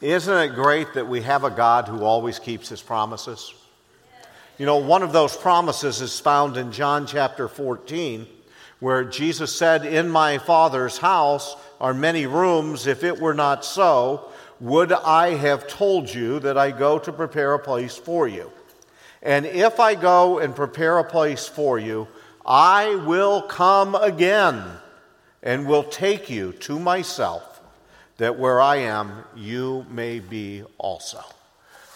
Isn't it great that we have a God who always keeps his promises? You know, one of those promises is found in John chapter 14, where Jesus said, In my Father's house are many rooms. If it were not so, would I have told you that I go to prepare a place for you? And if I go and prepare a place for you, I will come again and will take you to myself, that where I am, you may be also.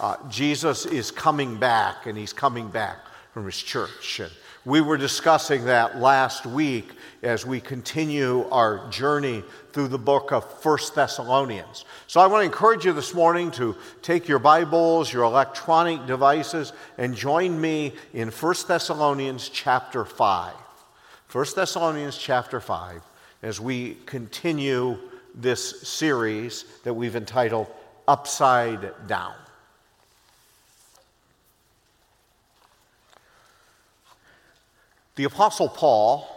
Uh, Jesus is coming back, and he's coming back from his church. And we were discussing that last week as we continue our journey through the book of First Thessalonians. So I want to encourage you this morning to take your Bibles, your electronic devices, and join me in First Thessalonians chapter 5. First Thessalonians chapter 5 as we continue this series that we've entitled Upside Down. The Apostle Paul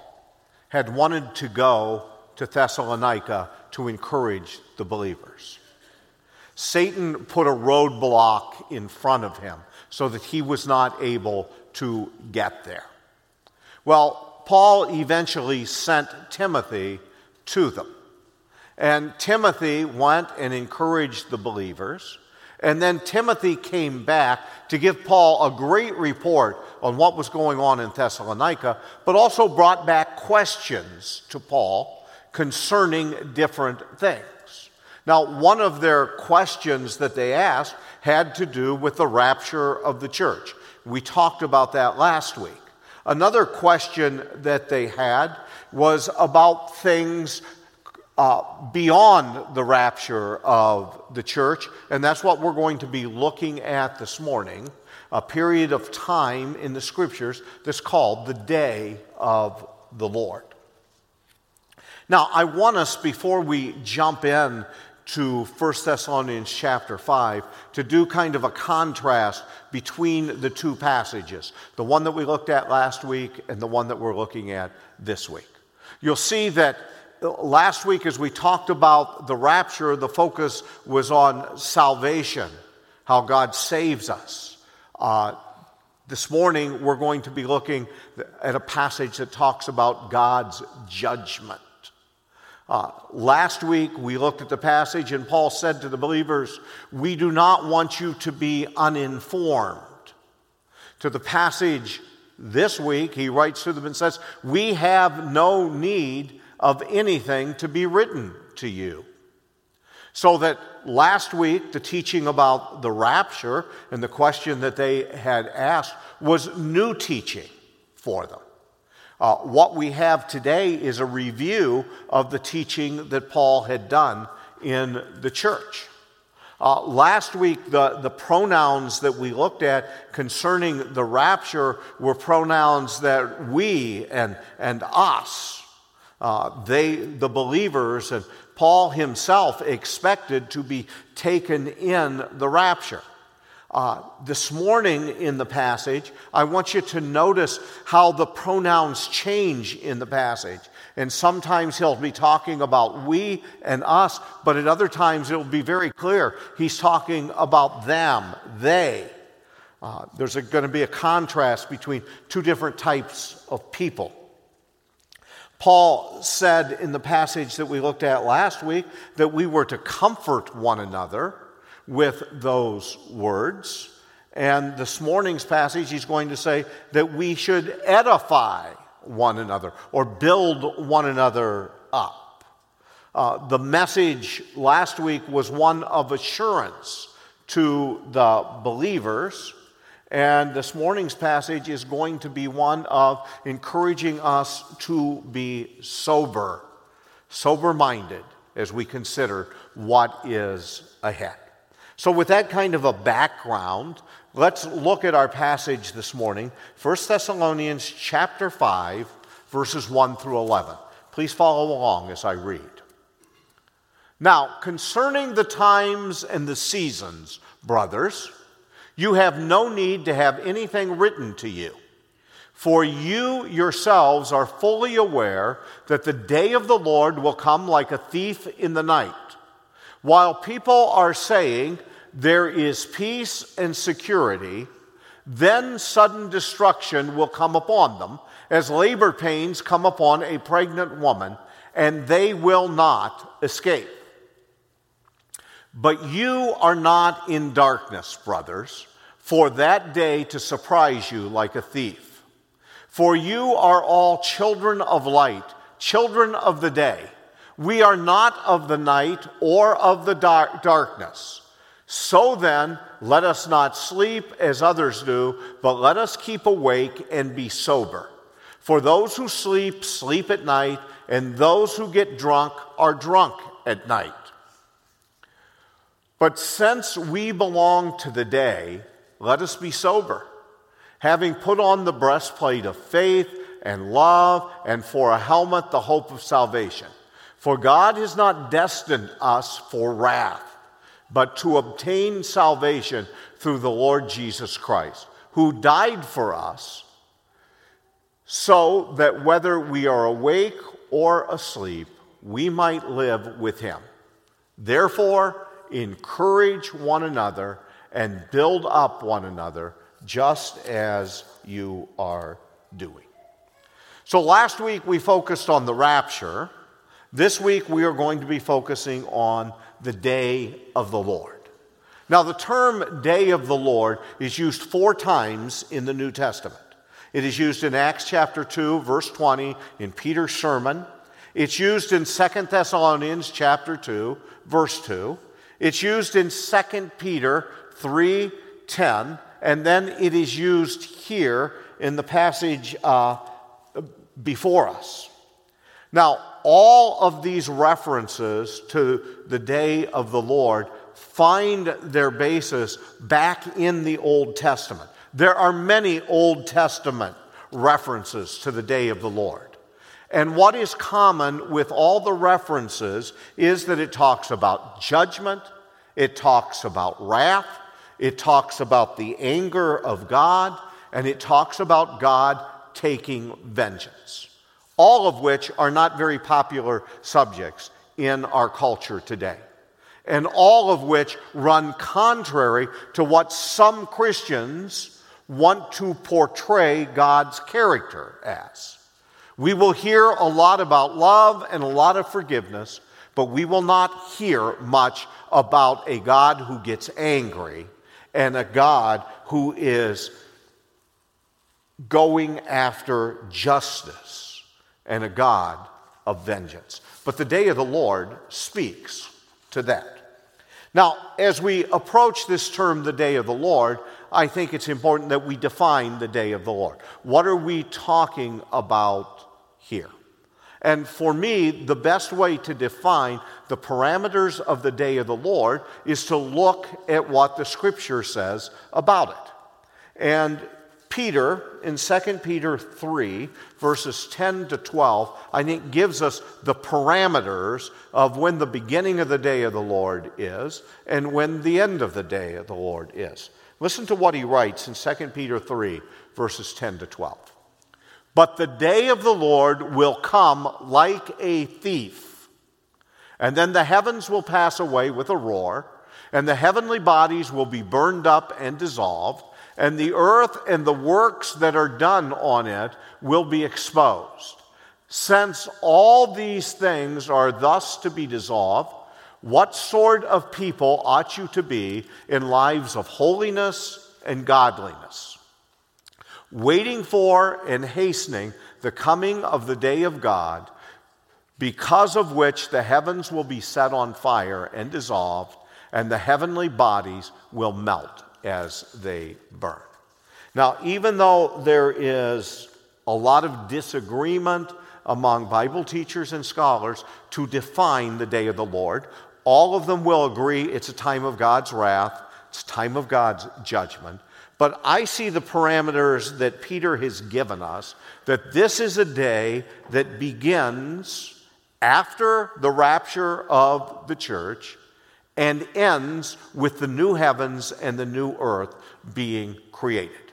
had wanted to go to Thessalonica to encourage the believers. Satan put a roadblock in front of him so that he was not able to get there. Well, Paul eventually sent Timothy to them. And Timothy went and encouraged the believers. And then Timothy came back to give Paul a great report on what was going on in Thessalonica, but also brought back questions to Paul concerning different things. Now, one of their questions that they asked had to do with the rapture of the church. We talked about that last week. Another question that they had was about things uh, beyond the rapture of the church, and that's what we're going to be looking at this morning a period of time in the scriptures that's called the day of the Lord. Now, I want us, before we jump in to 1 Thessalonians chapter 5, to do kind of a contrast between the two passages, the one that we looked at last week and the one that we're looking at this week. You'll see that last week, as we talked about the rapture, the focus was on salvation, how God saves us. Uh, this morning, we're going to be looking at a passage that talks about God's judgment. Uh, last week, we looked at the passage, and Paul said to the believers, We do not want you to be uninformed. To the passage this week, he writes to them and says, We have no need of anything to be written to you. So that last week, the teaching about the rapture and the question that they had asked was new teaching for them. Uh, what we have today is a review of the teaching that Paul had done in the church. Uh, last week, the, the pronouns that we looked at concerning the rapture were pronouns that we and, and us uh, they, the believers, and Paul himself expected to be taken in the rapture. Uh, this morning in the passage, I want you to notice how the pronouns change in the passage. And sometimes he'll be talking about we and us, but at other times it'll be very clear he's talking about them, they. Uh, there's going to be a contrast between two different types of people. Paul said in the passage that we looked at last week that we were to comfort one another with those words. And this morning's passage, he's going to say that we should edify one another or build one another up. Uh, the message last week was one of assurance to the believers and this morning's passage is going to be one of encouraging us to be sober, sober minded as we consider what is ahead. So, with that kind of a background, let's look at our passage this morning 1 Thessalonians chapter 5, verses 1 through 11. Please follow along as I read. Now, concerning the times and the seasons, brothers, you have no need to have anything written to you. For you yourselves are fully aware that the day of the Lord will come like a thief in the night. While people are saying there is peace and security, then sudden destruction will come upon them as labor pains come upon a pregnant woman, and they will not escape. But you are not in darkness, brothers, for that day to surprise you like a thief. For you are all children of light, children of the day. We are not of the night or of the dark- darkness. So then, let us not sleep as others do, but let us keep awake and be sober. For those who sleep, sleep at night, and those who get drunk are drunk at night. But since we belong to the day, let us be sober, having put on the breastplate of faith and love, and for a helmet, the hope of salvation. For God has not destined us for wrath, but to obtain salvation through the Lord Jesus Christ, who died for us, so that whether we are awake or asleep, we might live with him. Therefore, encourage one another and build up one another just as you are doing. So last week we focused on the rapture. This week we are going to be focusing on the day of the Lord. Now, the term day of the Lord is used four times in the New Testament. It is used in Acts chapter 2, verse 20, in Peter's sermon. It's used in 2 Thessalonians chapter 2, verse 2. It's used in 2 Peter 3:10, and then it is used here in the passage uh, before us. Now, all of these references to the day of the Lord find their basis back in the Old Testament. There are many Old Testament references to the day of the Lord. And what is common with all the references is that it talks about judgment, it talks about wrath, it talks about the anger of God, and it talks about God taking vengeance. All of which are not very popular subjects in our culture today. And all of which run contrary to what some Christians want to portray God's character as. We will hear a lot about love and a lot of forgiveness, but we will not hear much about a God who gets angry and a God who is going after justice and a God of vengeance. But the day of the Lord speaks to that. Now, as we approach this term, the day of the Lord, I think it's important that we define the day of the Lord. What are we talking about here. And for me, the best way to define the parameters of the day of the Lord is to look at what the scripture says about it. And Peter, in 2 Peter 3, verses 10 to 12, I think gives us the parameters of when the beginning of the day of the Lord is and when the end of the day of the Lord is. Listen to what he writes in 2 Peter 3, verses 10 to 12. But the day of the Lord will come like a thief. And then the heavens will pass away with a roar, and the heavenly bodies will be burned up and dissolved, and the earth and the works that are done on it will be exposed. Since all these things are thus to be dissolved, what sort of people ought you to be in lives of holiness and godliness? Waiting for and hastening the coming of the day of God, because of which the heavens will be set on fire and dissolved, and the heavenly bodies will melt as they burn. Now, even though there is a lot of disagreement among Bible teachers and scholars to define the day of the Lord, all of them will agree it's a time of God's wrath, it's a time of God's judgment. But I see the parameters that Peter has given us that this is a day that begins after the rapture of the church and ends with the new heavens and the new earth being created.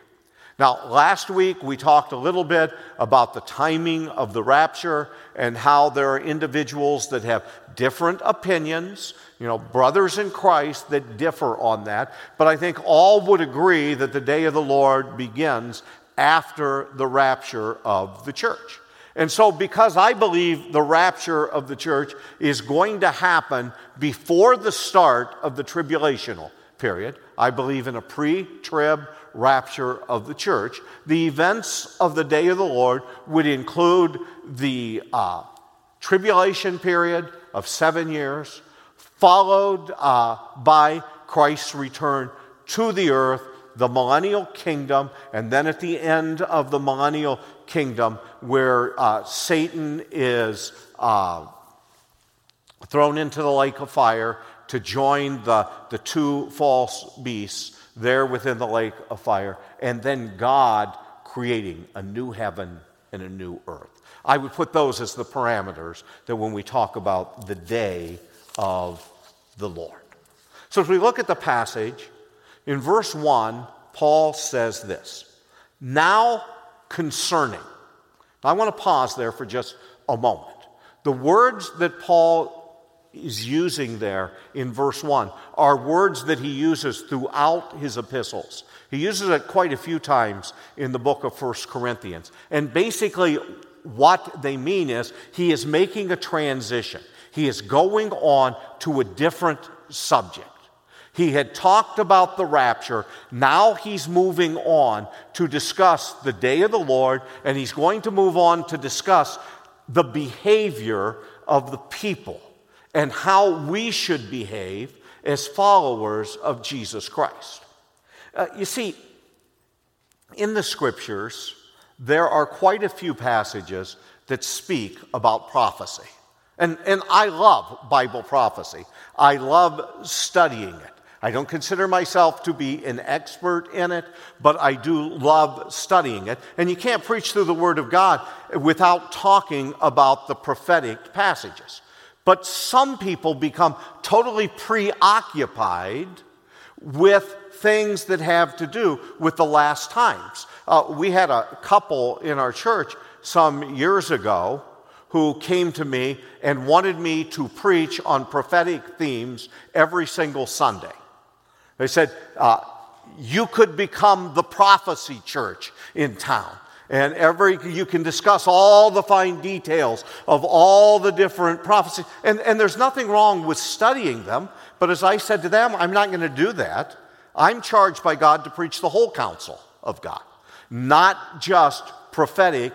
Now, last week we talked a little bit about the timing of the rapture and how there are individuals that have different opinions, you know, brothers in Christ that differ on that. But I think all would agree that the day of the Lord begins after the rapture of the church. And so, because I believe the rapture of the church is going to happen before the start of the tribulational period, I believe in a pre trib rapture of the church. The events of the day of the Lord would include the uh, tribulation period of seven years, followed uh, by Christ's return to the earth, the millennial kingdom, and then at the end of the millennial kingdom, where uh, Satan is uh, thrown into the lake of fire to join the, the two false beasts there within the lake of fire, and then God creating a new heaven and a new earth. I would put those as the parameters that when we talk about the day of the Lord. So as we look at the passage, in verse 1, Paul says this Now concerning. I want to pause there for just a moment. The words that Paul is using there in verse 1 are words that he uses throughout his epistles. He uses it quite a few times in the book of First Corinthians. And basically, what they mean is he is making a transition. He is going on to a different subject. He had talked about the rapture. Now he's moving on to discuss the day of the Lord, and he's going to move on to discuss the behavior of the people and how we should behave as followers of Jesus Christ. Uh, you see, in the scriptures, there are quite a few passages that speak about prophecy. And, and I love Bible prophecy. I love studying it. I don't consider myself to be an expert in it, but I do love studying it. And you can't preach through the Word of God without talking about the prophetic passages. But some people become totally preoccupied with things that have to do with the last times. Uh, we had a couple in our church some years ago who came to me and wanted me to preach on prophetic themes every single Sunday. They said, uh, You could become the prophecy church in town. And every you can discuss all the fine details of all the different prophecies. And, and there's nothing wrong with studying them. But as I said to them, I'm not going to do that. I'm charged by God to preach the whole counsel of God, not just prophetic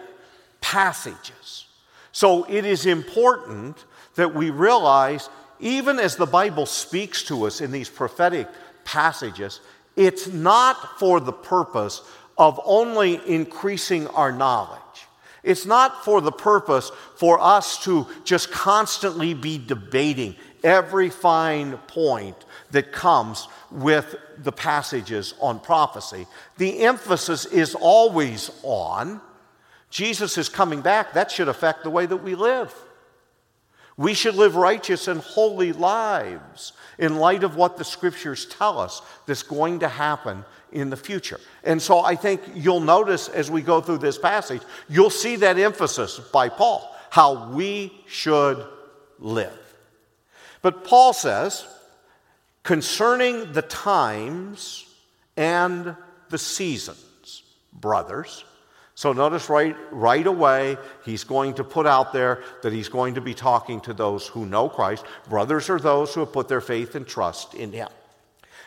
passages. So it is important that we realize, even as the Bible speaks to us in these prophetic passages, it's not for the purpose of only increasing our knowledge. It's not for the purpose for us to just constantly be debating every fine point that comes with the passages on prophecy. The emphasis is always on Jesus is coming back. That should affect the way that we live. We should live righteous and holy lives in light of what the scriptures tell us that's going to happen in the future. And so I think you'll notice as we go through this passage, you'll see that emphasis by Paul, how we should live. But Paul says, concerning the times and the seasons, brothers. So notice right, right away, he's going to put out there that he's going to be talking to those who know Christ. Brothers are those who have put their faith and trust in him.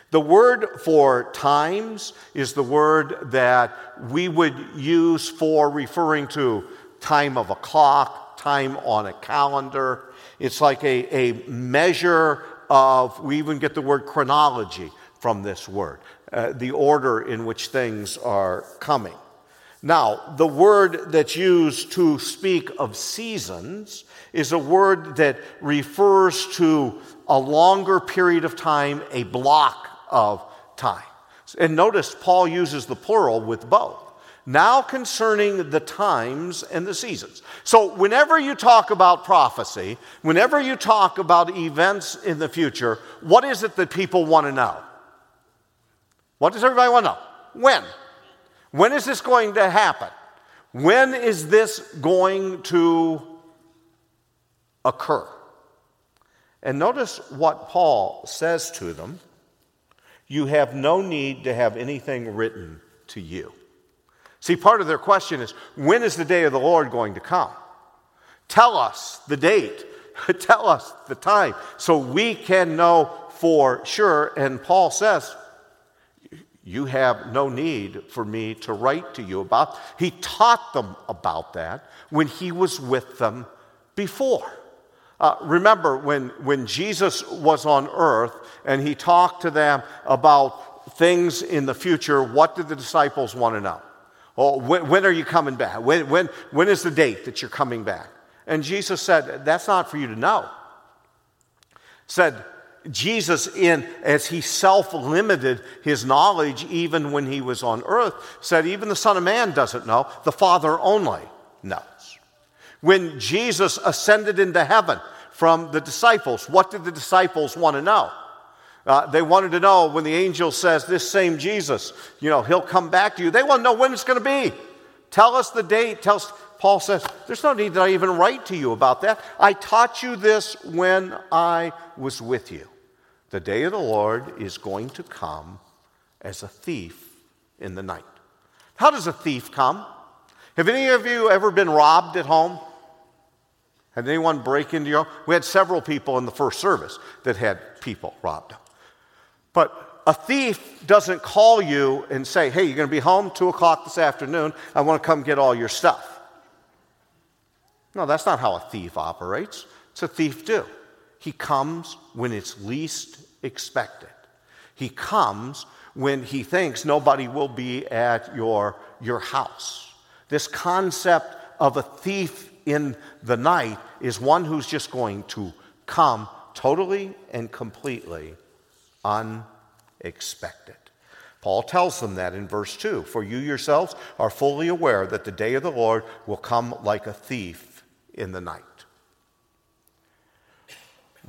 The word for times is the word that we would use for referring to time of a clock, time on a calendar. It's like a, a measure of, we even get the word chronology from this word, uh, the order in which things are coming. Now, the word that's used to speak of seasons is a word that refers to a longer period of time, a block of time. And notice Paul uses the plural with both. Now concerning the times and the seasons. So, whenever you talk about prophecy, whenever you talk about events in the future, what is it that people want to know? What does everybody want to know? When? When is this going to happen? When is this going to occur? And notice what Paul says to them You have no need to have anything written to you. See, part of their question is when is the day of the Lord going to come? Tell us the date, tell us the time, so we can know for sure. And Paul says, you have no need for me to write to you about. He taught them about that when he was with them before. Uh, remember when, when Jesus was on earth and he talked to them about things in the future, what did the disciples want to know? Oh, when, when are you coming back? When, when, when is the date that you're coming back? And Jesus said, That's not for you to know. Said, Jesus, in as he self limited his knowledge even when he was on earth, said, Even the Son of Man doesn't know, the Father only knows. When Jesus ascended into heaven from the disciples, what did the disciples want to know? Uh, they wanted to know when the angel says, This same Jesus, you know, he'll come back to you. They want to know when it's going to be. Tell us the date. Tell us. Paul says, There's no need that I even write to you about that. I taught you this when I was with you. The day of the Lord is going to come as a thief in the night. How does a thief come? Have any of you ever been robbed at home? Had anyone break into your home? We had several people in the first service that had people robbed. But a thief doesn't call you and say, hey, you're going to be home 2 o'clock this afternoon. I want to come get all your stuff. No, that's not how a thief operates. It's a thief do. He comes when it's least expected. He comes when he thinks nobody will be at your, your house. This concept of a thief in the night is one who's just going to come totally and completely unexpected. Paul tells them that in verse 2 For you yourselves are fully aware that the day of the Lord will come like a thief in the night.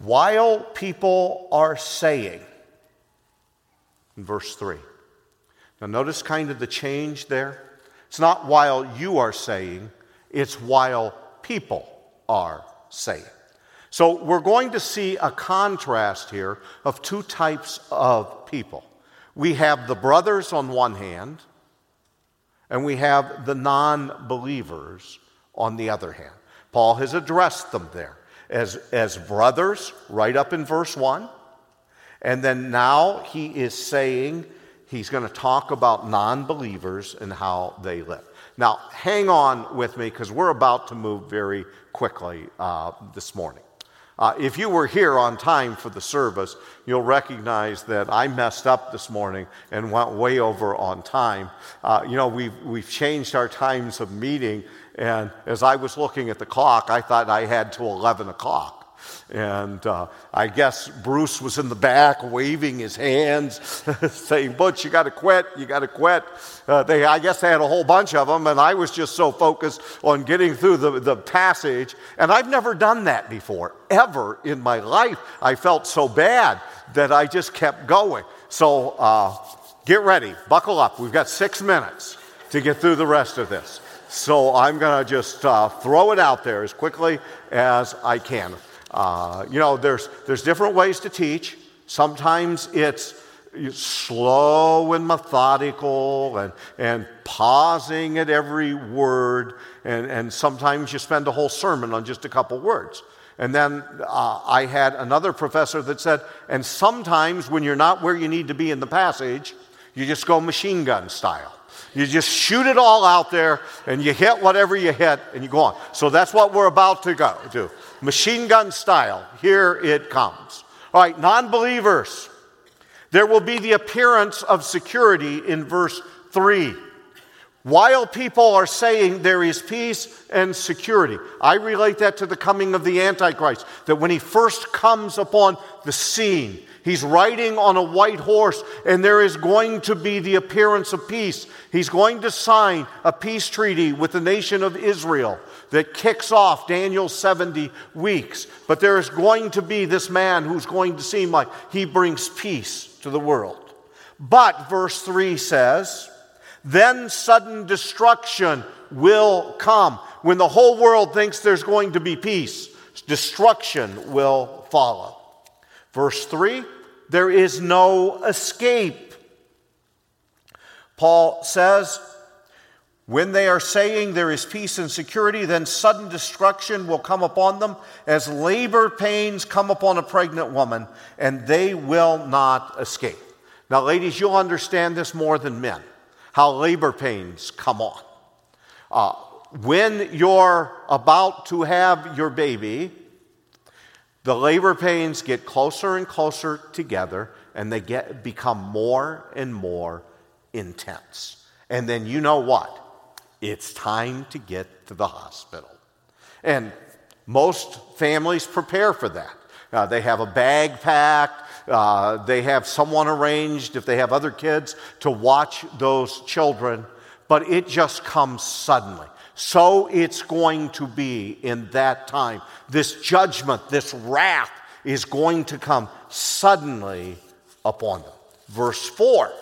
While people are saying, in verse 3. Now, notice kind of the change there. It's not while you are saying, it's while people are saying. So, we're going to see a contrast here of two types of people. We have the brothers on one hand, and we have the non believers on the other hand. Paul has addressed them there as, as brothers, right up in verse 1. And then now he is saying he's going to talk about non believers and how they live. Now, hang on with me because we're about to move very quickly uh, this morning. Uh, if you were here on time for the service, you'll recognize that I messed up this morning and went way over on time. Uh, you know, we've, we've changed our times of meeting, and as I was looking at the clock, I thought I had till 11 o'clock. And uh, I guess Bruce was in the back waving his hands, saying, Butch, you got to quit, you got to quit. Uh, they, I guess they had a whole bunch of them, and I was just so focused on getting through the, the passage. And I've never done that before, ever in my life. I felt so bad that I just kept going. So uh, get ready, buckle up. We've got six minutes to get through the rest of this. So I'm going to just uh, throw it out there as quickly as I can. Uh, you know, there's, there's different ways to teach. Sometimes it's slow and methodical and, and pausing at every word. And, and sometimes you spend a whole sermon on just a couple words. And then uh, I had another professor that said, and sometimes when you're not where you need to be in the passage, you just go machine gun style. You just shoot it all out there and you hit whatever you hit and you go on. So that's what we're about to go do machine gun style. Here it comes. All right, non believers. There will be the appearance of security in verse 3. While people are saying there is peace and security, I relate that to the coming of the Antichrist, that when he first comes upon the scene, He's riding on a white horse, and there is going to be the appearance of peace. He's going to sign a peace treaty with the nation of Israel that kicks off Daniel's 70 weeks. But there is going to be this man who's going to seem like he brings peace to the world. But verse 3 says, then sudden destruction will come. When the whole world thinks there's going to be peace, destruction will follow. Verse 3 there is no escape. Paul says, when they are saying there is peace and security, then sudden destruction will come upon them as labor pains come upon a pregnant woman, and they will not escape. Now, ladies, you'll understand this more than men how labor pains come on. Uh, when you're about to have your baby, the labor pains get closer and closer together, and they get, become more and more intense. And then you know what? It's time to get to the hospital. And most families prepare for that. Uh, they have a bag packed, uh, they have someone arranged, if they have other kids, to watch those children, but it just comes suddenly. So it's going to be in that time. This judgment, this wrath is going to come suddenly upon them. Verse 4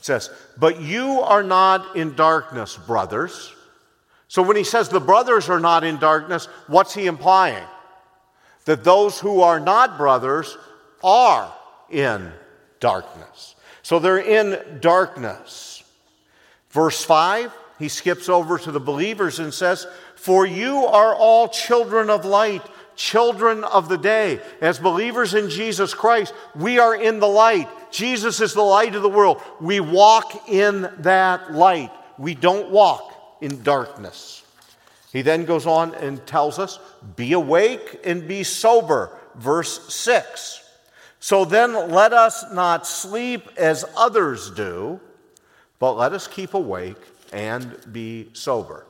says, But you are not in darkness, brothers. So when he says the brothers are not in darkness, what's he implying? That those who are not brothers are in darkness. So they're in darkness. Verse 5, he skips over to the believers and says, For you are all children of light children of the day. As believers in Jesus Christ, we are in the light. Jesus is the light of the world. We walk in that light. We don't walk in darkness. He then goes on and tells us, Be awake and be sober. Verse 6. So then let us not sleep as others do, but let us keep awake and be sober.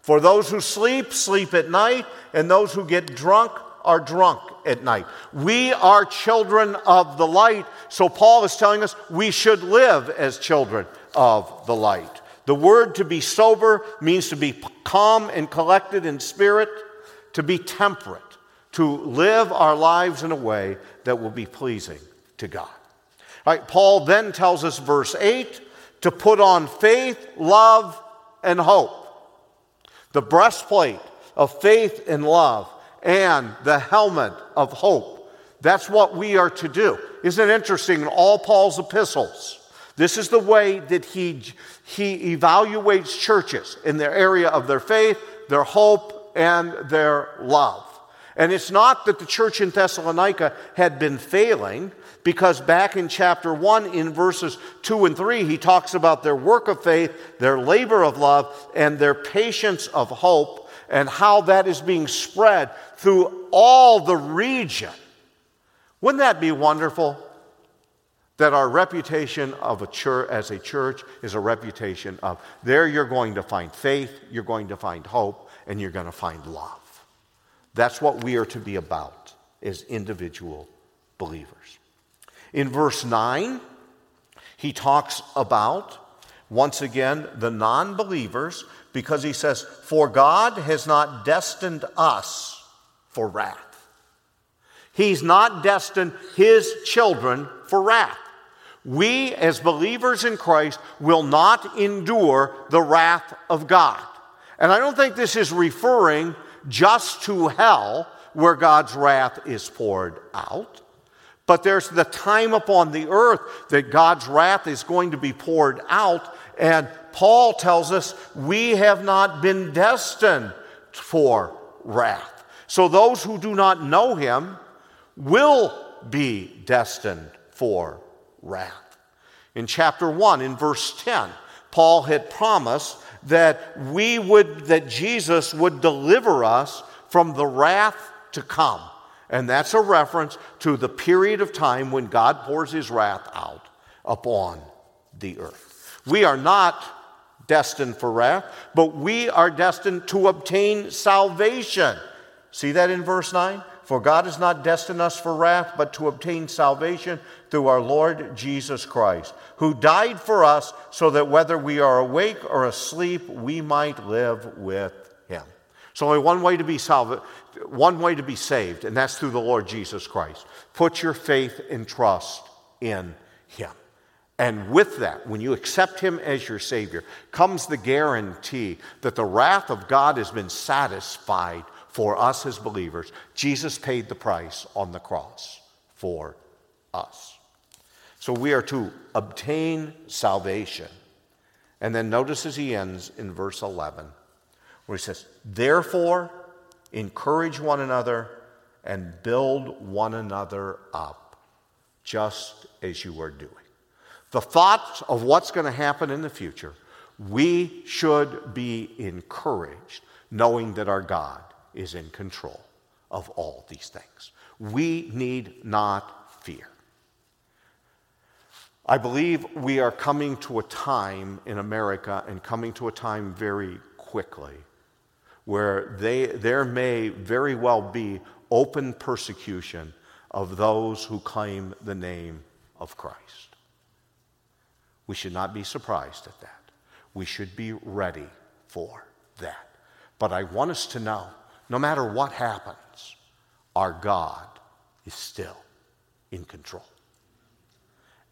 For those who sleep, sleep at night, and those who get drunk are drunk at night. We are children of the light, so Paul is telling us we should live as children of the light. The word to be sober means to be calm and collected in spirit, to be temperate, to live our lives in a way that will be pleasing to God. All right, Paul then tells us, verse 8, to put on faith, love, and hope the breastplate of faith and love, and the helmet of hope. That's what we are to do. Isn't it interesting in all Paul's epistles? This is the way that he, he evaluates churches in their area of their faith, their hope, and their love. And it's not that the church in Thessalonica had been failing, because back in chapter 1, in verses 2 and 3, he talks about their work of faith, their labor of love, and their patience of hope, and how that is being spread through all the region. Wouldn't that be wonderful? That our reputation of a church as a church is a reputation of there you're going to find faith, you're going to find hope, and you're going to find love. That's what we are to be about as individual believers. In verse 9, he talks about, once again, the non believers, because he says, For God has not destined us for wrath. He's not destined his children for wrath. We, as believers in Christ, will not endure the wrath of God. And I don't think this is referring just to hell, where God's wrath is poured out. But there's the time upon the earth that God's wrath is going to be poured out. And Paul tells us we have not been destined for wrath. So those who do not know him will be destined for wrath. In chapter 1, in verse 10, Paul had promised that we would that Jesus would deliver us from the wrath to come. And that's a reference to the period of time when God pours his wrath out upon the earth. We are not destined for wrath, but we are destined to obtain salvation. See that in verse 9? For God has not destined us for wrath, but to obtain salvation through our Lord Jesus Christ, who died for us so that whether we are awake or asleep, we might live with him. So only one way to be salved, one way to be saved, and that's through the Lord Jesus Christ. Put your faith and trust in him. And with that, when you accept Him as your Savior, comes the guarantee that the wrath of God has been satisfied for us as believers. Jesus paid the price on the cross for us. So we are to obtain salvation. And then notice as he ends in verse 11, where he says, Therefore, encourage one another and build one another up, just as you are doing. The thoughts of what's going to happen in the future, we should be encouraged knowing that our God is in control of all these things. We need not fear. I believe we are coming to a time in America and coming to a time very quickly where they, there may very well be open persecution of those who claim the name of Christ. We should not be surprised at that. We should be ready for that. But I want us to know no matter what happens, our God is still in control.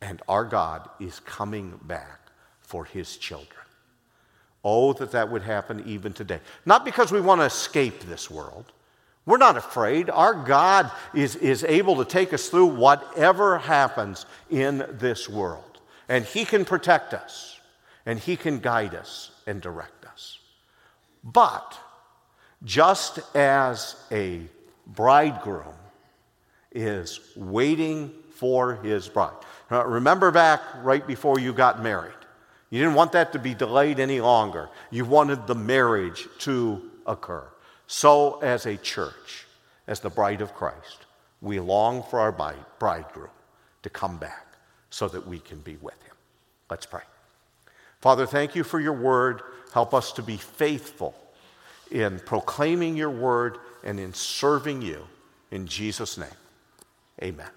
And our God is coming back for his children. Oh, that that would happen even today. Not because we want to escape this world. We're not afraid. Our God is, is able to take us through whatever happens in this world. And He can protect us, and He can guide us and direct us. But just as a bridegroom is waiting for his bride. Remember back right before you got married. You didn't want that to be delayed any longer. You wanted the marriage to occur. So, as a church, as the bride of Christ, we long for our bridegroom to come back so that we can be with him. Let's pray. Father, thank you for your word. Help us to be faithful in proclaiming your word and in serving you. In Jesus' name, amen.